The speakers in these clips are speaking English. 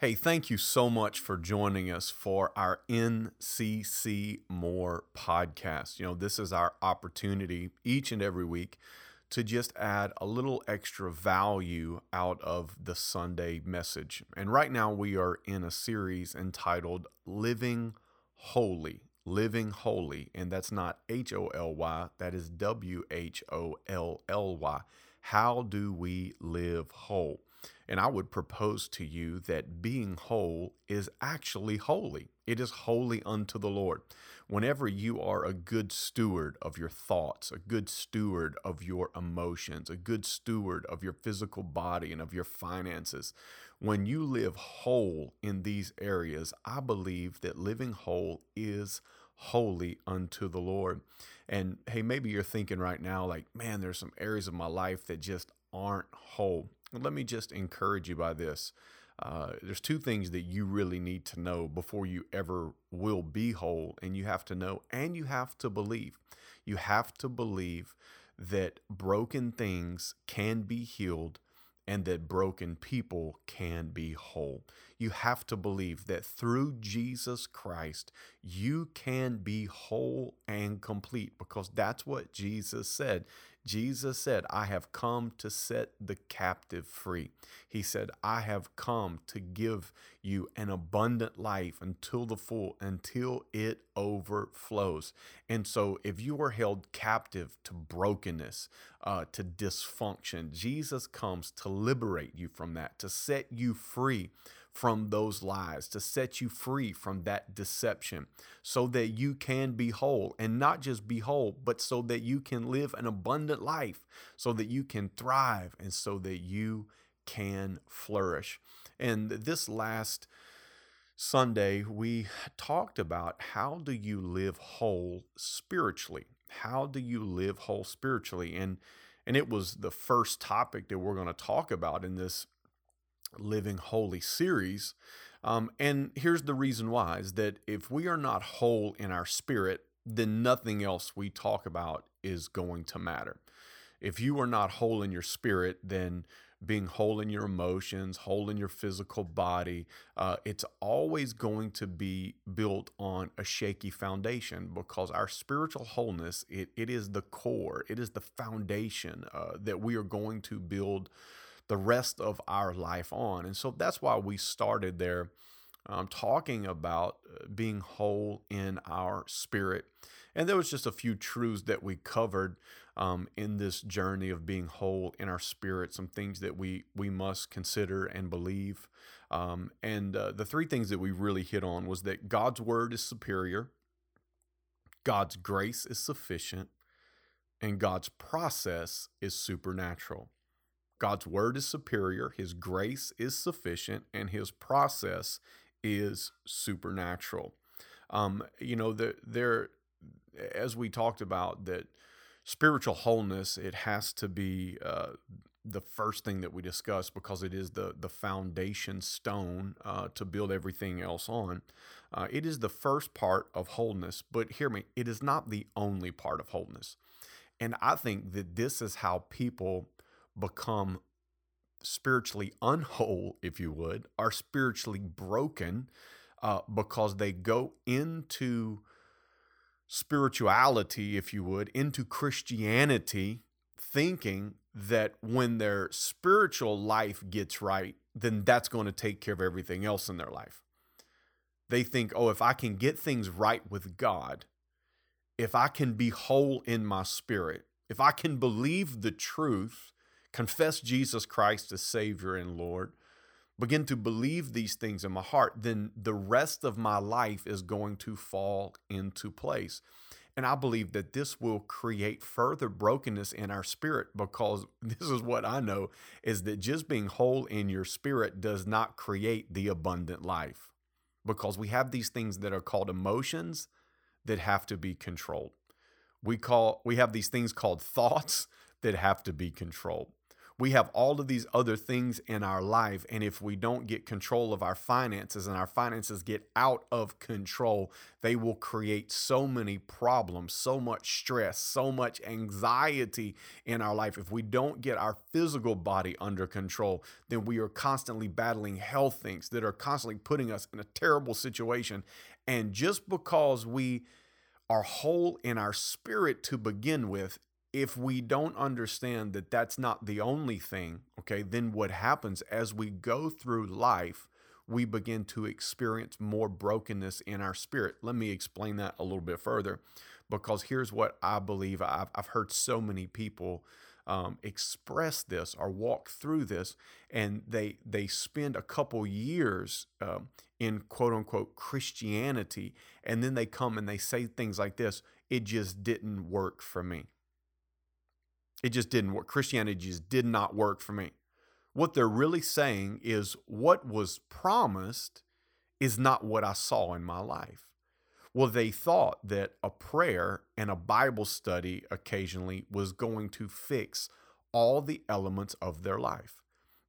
Hey, thank you so much for joining us for our NCC More podcast. You know, this is our opportunity each and every week to just add a little extra value out of the Sunday message. And right now we are in a series entitled Living Wholly. Living Wholly. And that's not H O L Y, that is W H O L L Y. How do we live whole? And I would propose to you that being whole is actually holy. It is holy unto the Lord. Whenever you are a good steward of your thoughts, a good steward of your emotions, a good steward of your physical body and of your finances, when you live whole in these areas, I believe that living whole is holy unto the Lord. And hey, maybe you're thinking right now, like, man, there's some areas of my life that just aren't whole. Let me just encourage you by this. Uh, there's two things that you really need to know before you ever will be whole, and you have to know and you have to believe. You have to believe that broken things can be healed and that broken people can be whole. You have to believe that through Jesus Christ, you can be whole and complete because that's what Jesus said. Jesus said, I have come to set the captive free. He said, I have come to give you an abundant life until the full, until it overflows. And so, if you are held captive to brokenness, uh, to dysfunction, Jesus comes to liberate you from that, to set you free from those lies, to set you free from that deception, so that you can be whole and not just be whole, but so that you can live an abundant life, so that you can thrive, and so that you can flourish. And this last Sunday, we talked about how do you live whole spiritually? How do you live whole spiritually? And and it was the first topic that we're going to talk about in this Living Wholly series. Um, and here's the reason why is that if we are not whole in our spirit, then nothing else we talk about is going to matter. If you are not whole in your spirit, then being whole in your emotions, whole in your physical body, uh, it's always going to be built on a shaky foundation because our spiritual wholeness, it, it is the core, it is the foundation uh, that we are going to build the rest of our life on. And so that's why we started there um, talking about uh, being whole in our spirit. And there was just a few truths that we covered um, in this journey of being whole in our spirit, some things that we, we must consider and believe. Um, and uh, the three things that we really hit on was that God's word is superior, God's grace is sufficient, and God's process is supernatural. God's word is superior, his grace is sufficient, and his process is supernatural. Um, you know, there, there, as we talked about, that spiritual wholeness, it has to be uh, the first thing that we discuss because it is the the foundation stone uh, to build everything else on. Uh, it is the first part of wholeness, but hear me, it is not the only part of wholeness. And I think that this is how people become spiritually unwhole, if you would, are spiritually broken uh, because they go into spirituality, if you would, into Christianity, thinking that when their spiritual life gets right, then that's going to take care of everything else in their life. They think, oh, if I can get things right with God, if I can be whole in my spirit, if I can believe the truth, confess Jesus Christ as Savior and Lord, begin to believe these things in my heart, then the rest of my life is going to fall into place. And I believe that this will create further brokenness in our spirit because this is what I know is that just being whole in your spirit does not create the abundant life because we have these things that are called emotions that have to be controlled. We call we have these things called thoughts that have to be controlled. We have all of these other things in our life. And if we don't get control of our finances and our finances get out of control, they will create so many problems, so much stress, so much anxiety in our life. If we don't get our physical body under control, then we are constantly battling health things that are constantly putting us in a terrible situation. And just because we are whole in our spirit to begin with, if we don't understand that that's not the only thing, okay, then what happens as we go through life, we begin to experience more brokenness in our spirit. Let me explain that a little bit further because here's what I believe. I've, I've heard so many people um, express this or walk through this, and they they spend a couple years um, in quote unquote Christianity, and then they come and they say things like this: "It just didn't work for me." It just didn't work. Christianity just did not work for me. What they're really saying is what was promised is not what I saw in my life. Well, they thought that a prayer and a Bible study occasionally was going to fix all the elements of their life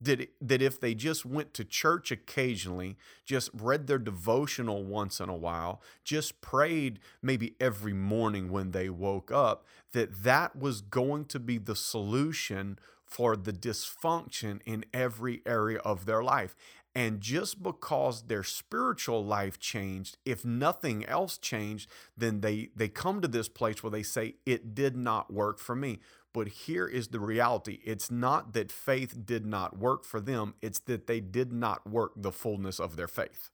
that, that if they just went to church occasionally, just read their devotional once in a while, just prayed maybe every morning when they woke up, that that was going to be the solution for the dysfunction in every area of their life. And just because their spiritual life changed, if nothing else changed, then they, they come to this place where they say, It did not work for me. But here is the reality it's not that faith did not work for them, it's that they did not work the fullness of their faith.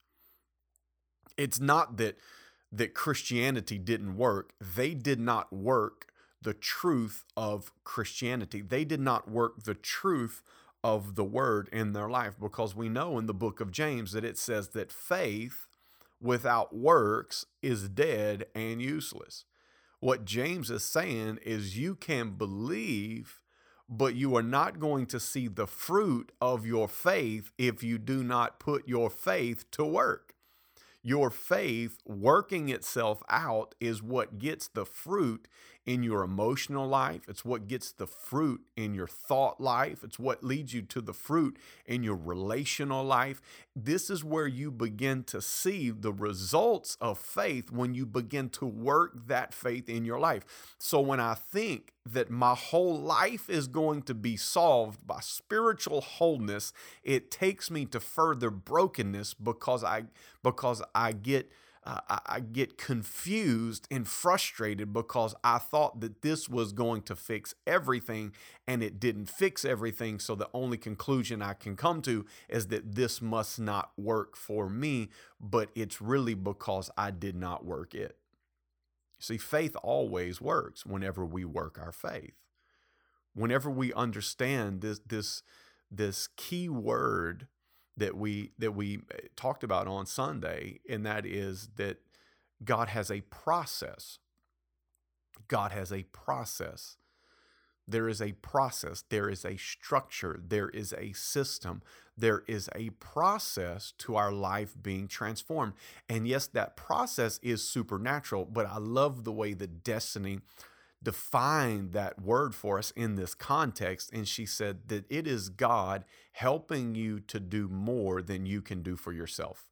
It's not that that Christianity didn't work, they did not work the truth of Christianity. They did not work the truth of the word in their life because we know in the book of James that it says that faith without works is dead and useless. What James is saying is you can believe, but you are not going to see the fruit of your faith if you do not put your faith to work. Your faith working itself out is what gets the fruit in your emotional life. It's what gets the fruit in your thought life. It's what leads you to the fruit in your relational life. This is where you begin to see the results of faith when you begin to work that faith in your life. So when I think that my whole life is going to be solved by spiritual wholeness, it takes me to further brokenness because I because I get uh, I get confused and frustrated because I thought that this was going to fix everything and it didn't fix everything. So the only conclusion I can come to is that this must not work for me, but it's really because I did not work it. See, faith always works whenever we work our faith. Whenever we understand this, this, this key word that we that we eh, talked about on Sunday, and that is that God has a process. God has a process. There is a process, there is a structure, there is a system, there is a process to our life being transformed. And yes, that process is supernatural, but I love the way that Destiny defined that word for us in this context. And she said that it is God helping you to do more than you can do for yourself.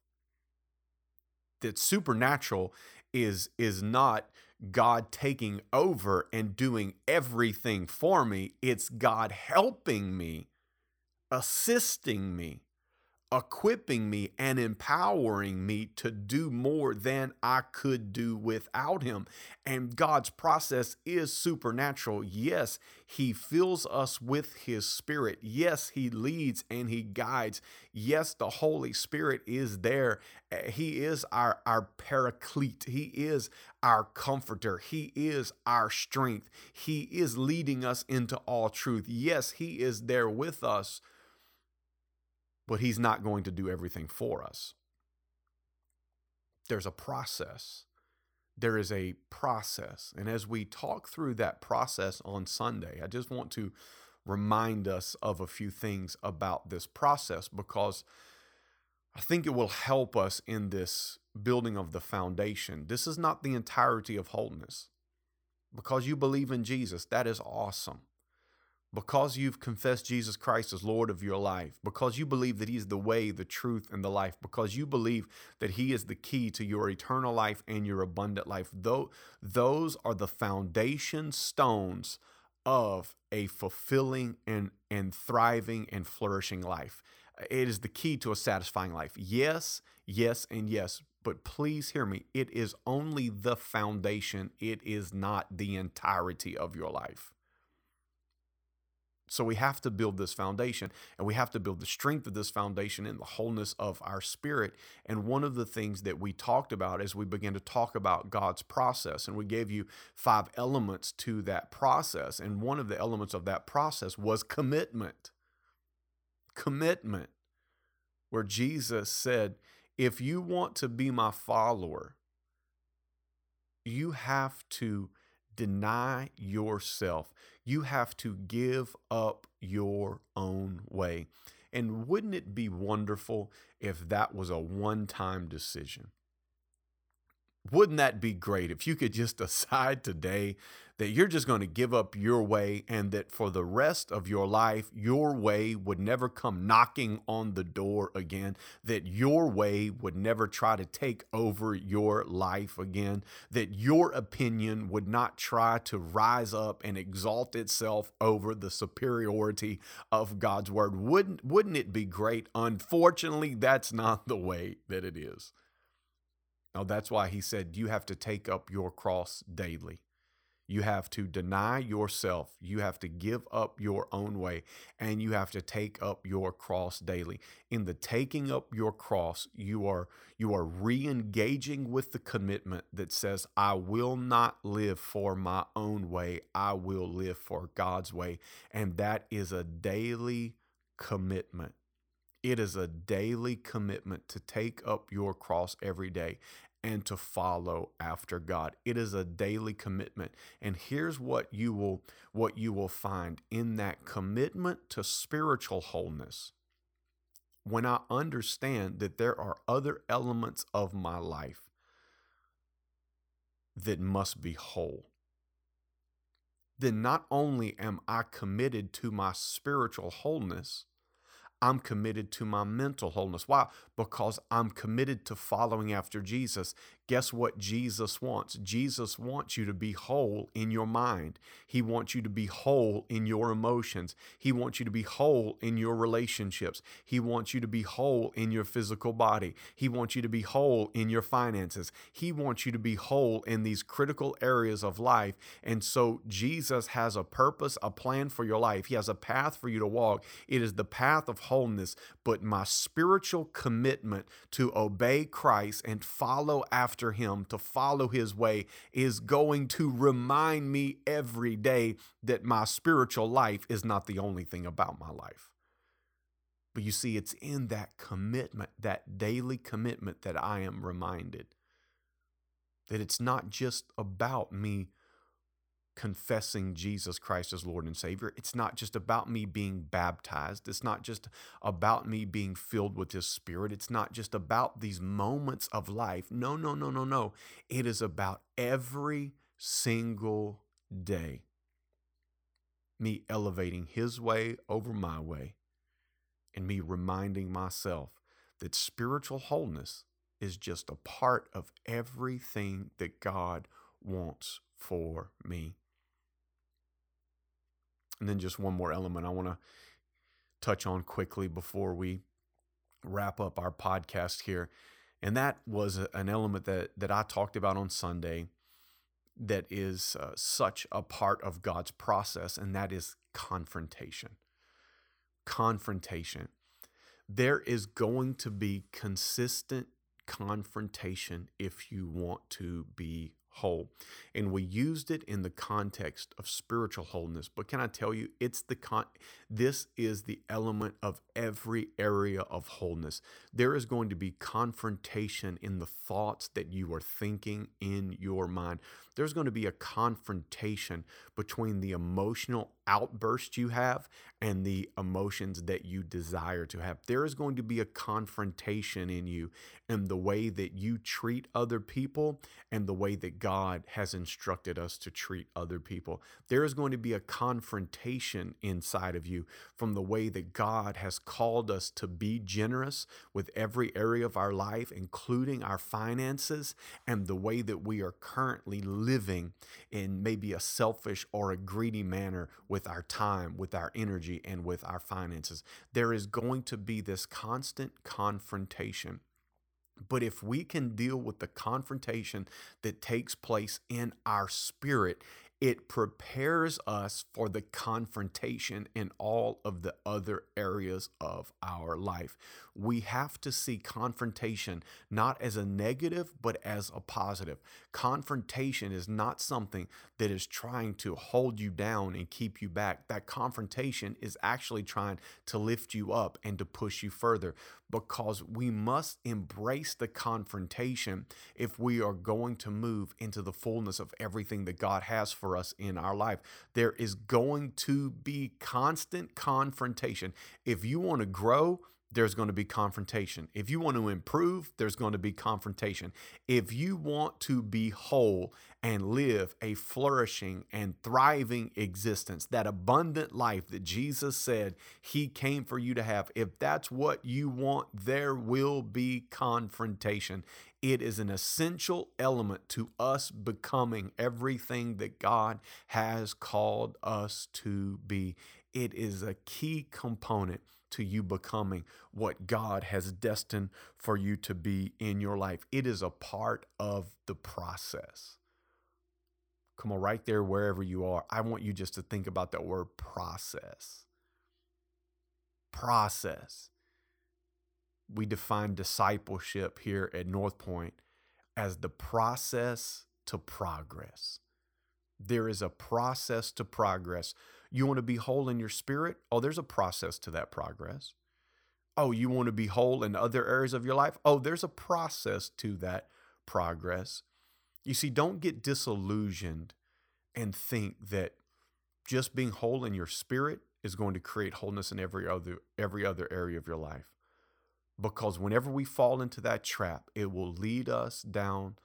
That supernatural is, is not God taking over and doing everything for me, it's God helping me, assisting me equipping me and empowering me to do more than I could do without Him. And God's process is supernatural. Yes, He fills us with His Spirit. Yes, He leads and He guides. Yes, the Holy Spirit is there. Eh, he is our, our paraclete. He is our comforter. He is our strength. He is leading us into all truth. Yes, He is there with us but He's not going to do everything for us. There's a process. There is a process. And as we talk through that process on Sunday, I just want to remind us of a few things about this process because I think it will help us in this building of the foundation. This is not the entirety of wholeness. Because you believe in Jesus, that is awesome. Because you've confessed Jesus Christ as Lord of your life, because you believe that He's the way, the truth, and the life, because you believe that He is the key to your eternal life and your abundant life, though those are the foundation stones of a fulfilling and, and thriving and flourishing life. It is the key to a satisfying life. Yes, yes, and yes. But please hear me. It is only the foundation, it is not the entirety of your life. So we have to build this foundation and we have to build the strength of this foundation in the wholeness of our spirit. And one of the things that we talked about as we began to talk about God's process, and we gave you five elements to that process. And one of the elements of that process was commitment. Commitment, where Jesus said, If you want to be my follower, you have to deny yourself. You have to give up your own way. And wouldn't it be wonderful if that was a one time decision? Wouldn't that be great if you could just decide today that you're just going to give up your way and that for the rest of your life, your way would never come knocking on the door again, that your way would never try to take over your life again, that your opinion would not try to rise up and exalt itself over the superiority of God's word. Wouldn't, wouldn't it be great? Unfortunately, that's not the way that it is. Now, that's why he said you have to take up your cross daily. You have to deny yourself. You have to give up your own way and you have to take up your cross daily. In the taking up your cross, you are you are re-engaging with the commitment that says I will not live for my own way. I will live for God's way. And that is a daily commitment. It is a daily commitment to take up your cross every day and to follow after God. It is a daily commitment. And here's what you will what you will find in that commitment to spiritual wholeness. When I understand that there are other elements of my life that must be whole, then not only am I committed to my spiritual wholeness, I'm committed to my mental wholeness. Why? Because I'm committed to following after Jesus Guess what Jesus wants? Jesus wants you to be whole in your mind. He wants you to be whole in your emotions. He wants you to be whole in your relationships. He wants you to be whole in your physical body. He wants you to be whole in your finances. He wants you to be whole in these critical areas of life. And so Jesus has a purpose, a plan for your life. He has a path for you to walk. It is the path of wholeness, but my spiritual commitment to obey Christ and follow after after him, to follow his way, is going to remind me every day that my spiritual life is not the only thing about my life. But you see, it's in that commitment, that daily commitment, that I am reminded that it's not just about me confessing Jesus Christ as Lord and Savior. It's not just about me being baptized. It's not just about me being filled with His Spirit. It's not just about these moments of life. No, no, no, no, no. It is about every single day. Me elevating His way over my way and me reminding myself that spiritual wholeness is just a part of everything that God wants for me. And then just one more element I want to touch on quickly before we wrap up our podcast here. And that was an element that, that I talked about on Sunday that is uh, such a part of God's process, and that is confrontation. Confrontation. There is going to be consistent confrontation if you want to be whole. And we used it in the context of spiritual wholeness. But can I tell you, it's the con this is the element of every area of wholeness. There is going to be confrontation in the thoughts that you are thinking in your mind. There's going to be a confrontation between the emotional outburst you have and the emotions that you desire to have. There is going to be a confrontation in you and the way that you treat other people and the way that God has instructed us to treat other people. There is going to be a confrontation inside of you from the way that God has called us to be generous with every area of our life, including our finances, and the way that we are currently living in maybe a selfish or a greedy manner with our time, with our energy, and with our finances. There is going to be this constant confrontation. But if we can deal with the confrontation that takes place in our spirit, it prepares us for the confrontation in all of the other areas of our life. We have to see confrontation not as a negative, but as a positive. Confrontation is not something that is trying to hold you down and keep you back. That confrontation is actually trying to lift you up and to push you further because we must embrace the confrontation if we are going to move into the fullness of everything that God has for us in our life. There is going to be constant confrontation. If you want to grow, there's going to be confrontation. If you want to improve, there's going to be confrontation. If you want to be whole and live a flourishing and thriving existence, that abundant life that Jesus said he came for you to have, if that's what you want, there will be confrontation. It is an essential element to us becoming everything that God has called us to be. It is a key component to you becoming what God has destined for you to be in your life. It is a part of the process. Come on, right there, wherever you are, I want you just to think about that word process. Process. We define discipleship here at North Point as the process to progress. There is a process to progress. You want to be whole in your spirit? Oh, there's a process to that progress. Oh, you want to be whole in other areas of your life? Oh, there's a process to that progress. You see, don't get disillusioned and think that just being whole in your spirit is going to create wholeness in every other every other area of your life. Because whenever we fall into that trap, it will lead us down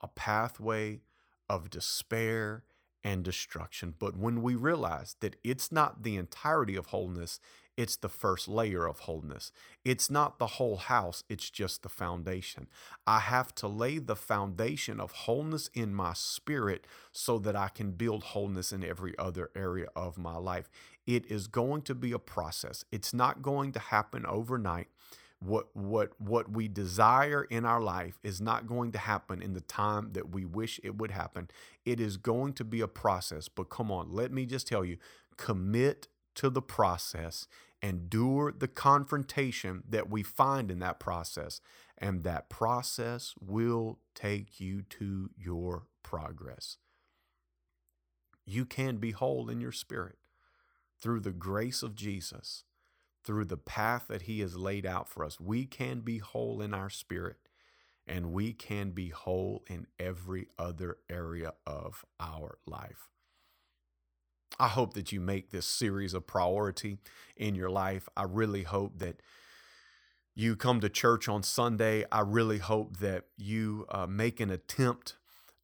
a pathway of despair and destruction. But when we realize that it's not the entirety of wholeness, it's the first layer of wholeness. It's not the whole house, it's just the foundation. I have to lay the foundation of wholeness in my spirit so that I can build wholeness in every other area of my life. It is going to be a process, it's not going to happen overnight what what what we desire in our life is not going to happen in the time that we wish it would happen. It is going to be a process but come on let me just tell you commit to the process endure the confrontation that we find in that process and that process will take you to your progress. You can be whole in your spirit through the grace of Jesus through the path that He has laid out for us, we can be whole in our spirit and we can be whole in every other area of our life. I hope that you make this series a priority in your life. I really hope that you come to church on Sunday. I really hope that you uh, make an attempt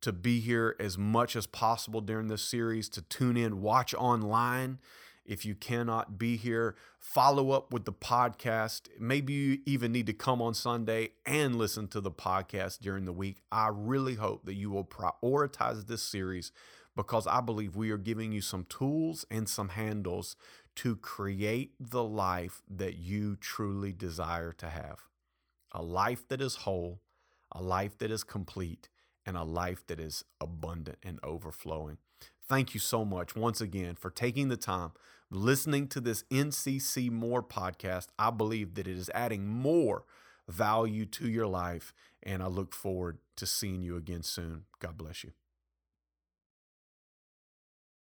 to be here as much as possible during this series, to tune in, watch online if you cannot be here, follow up with the podcast. Maybe you even need to come on Sunday and listen to the podcast during the week. I really hope that you will prioritize this series because I believe we are giving you some tools and some handles to create the life that you truly desire to have a life that is whole, a life that is complete, and a life that is abundant and overflowing. Thank you so much once again for taking the time listening to this NCC More podcast. I believe that it is adding more value to your life, and I look forward to seeing you again soon. God bless you.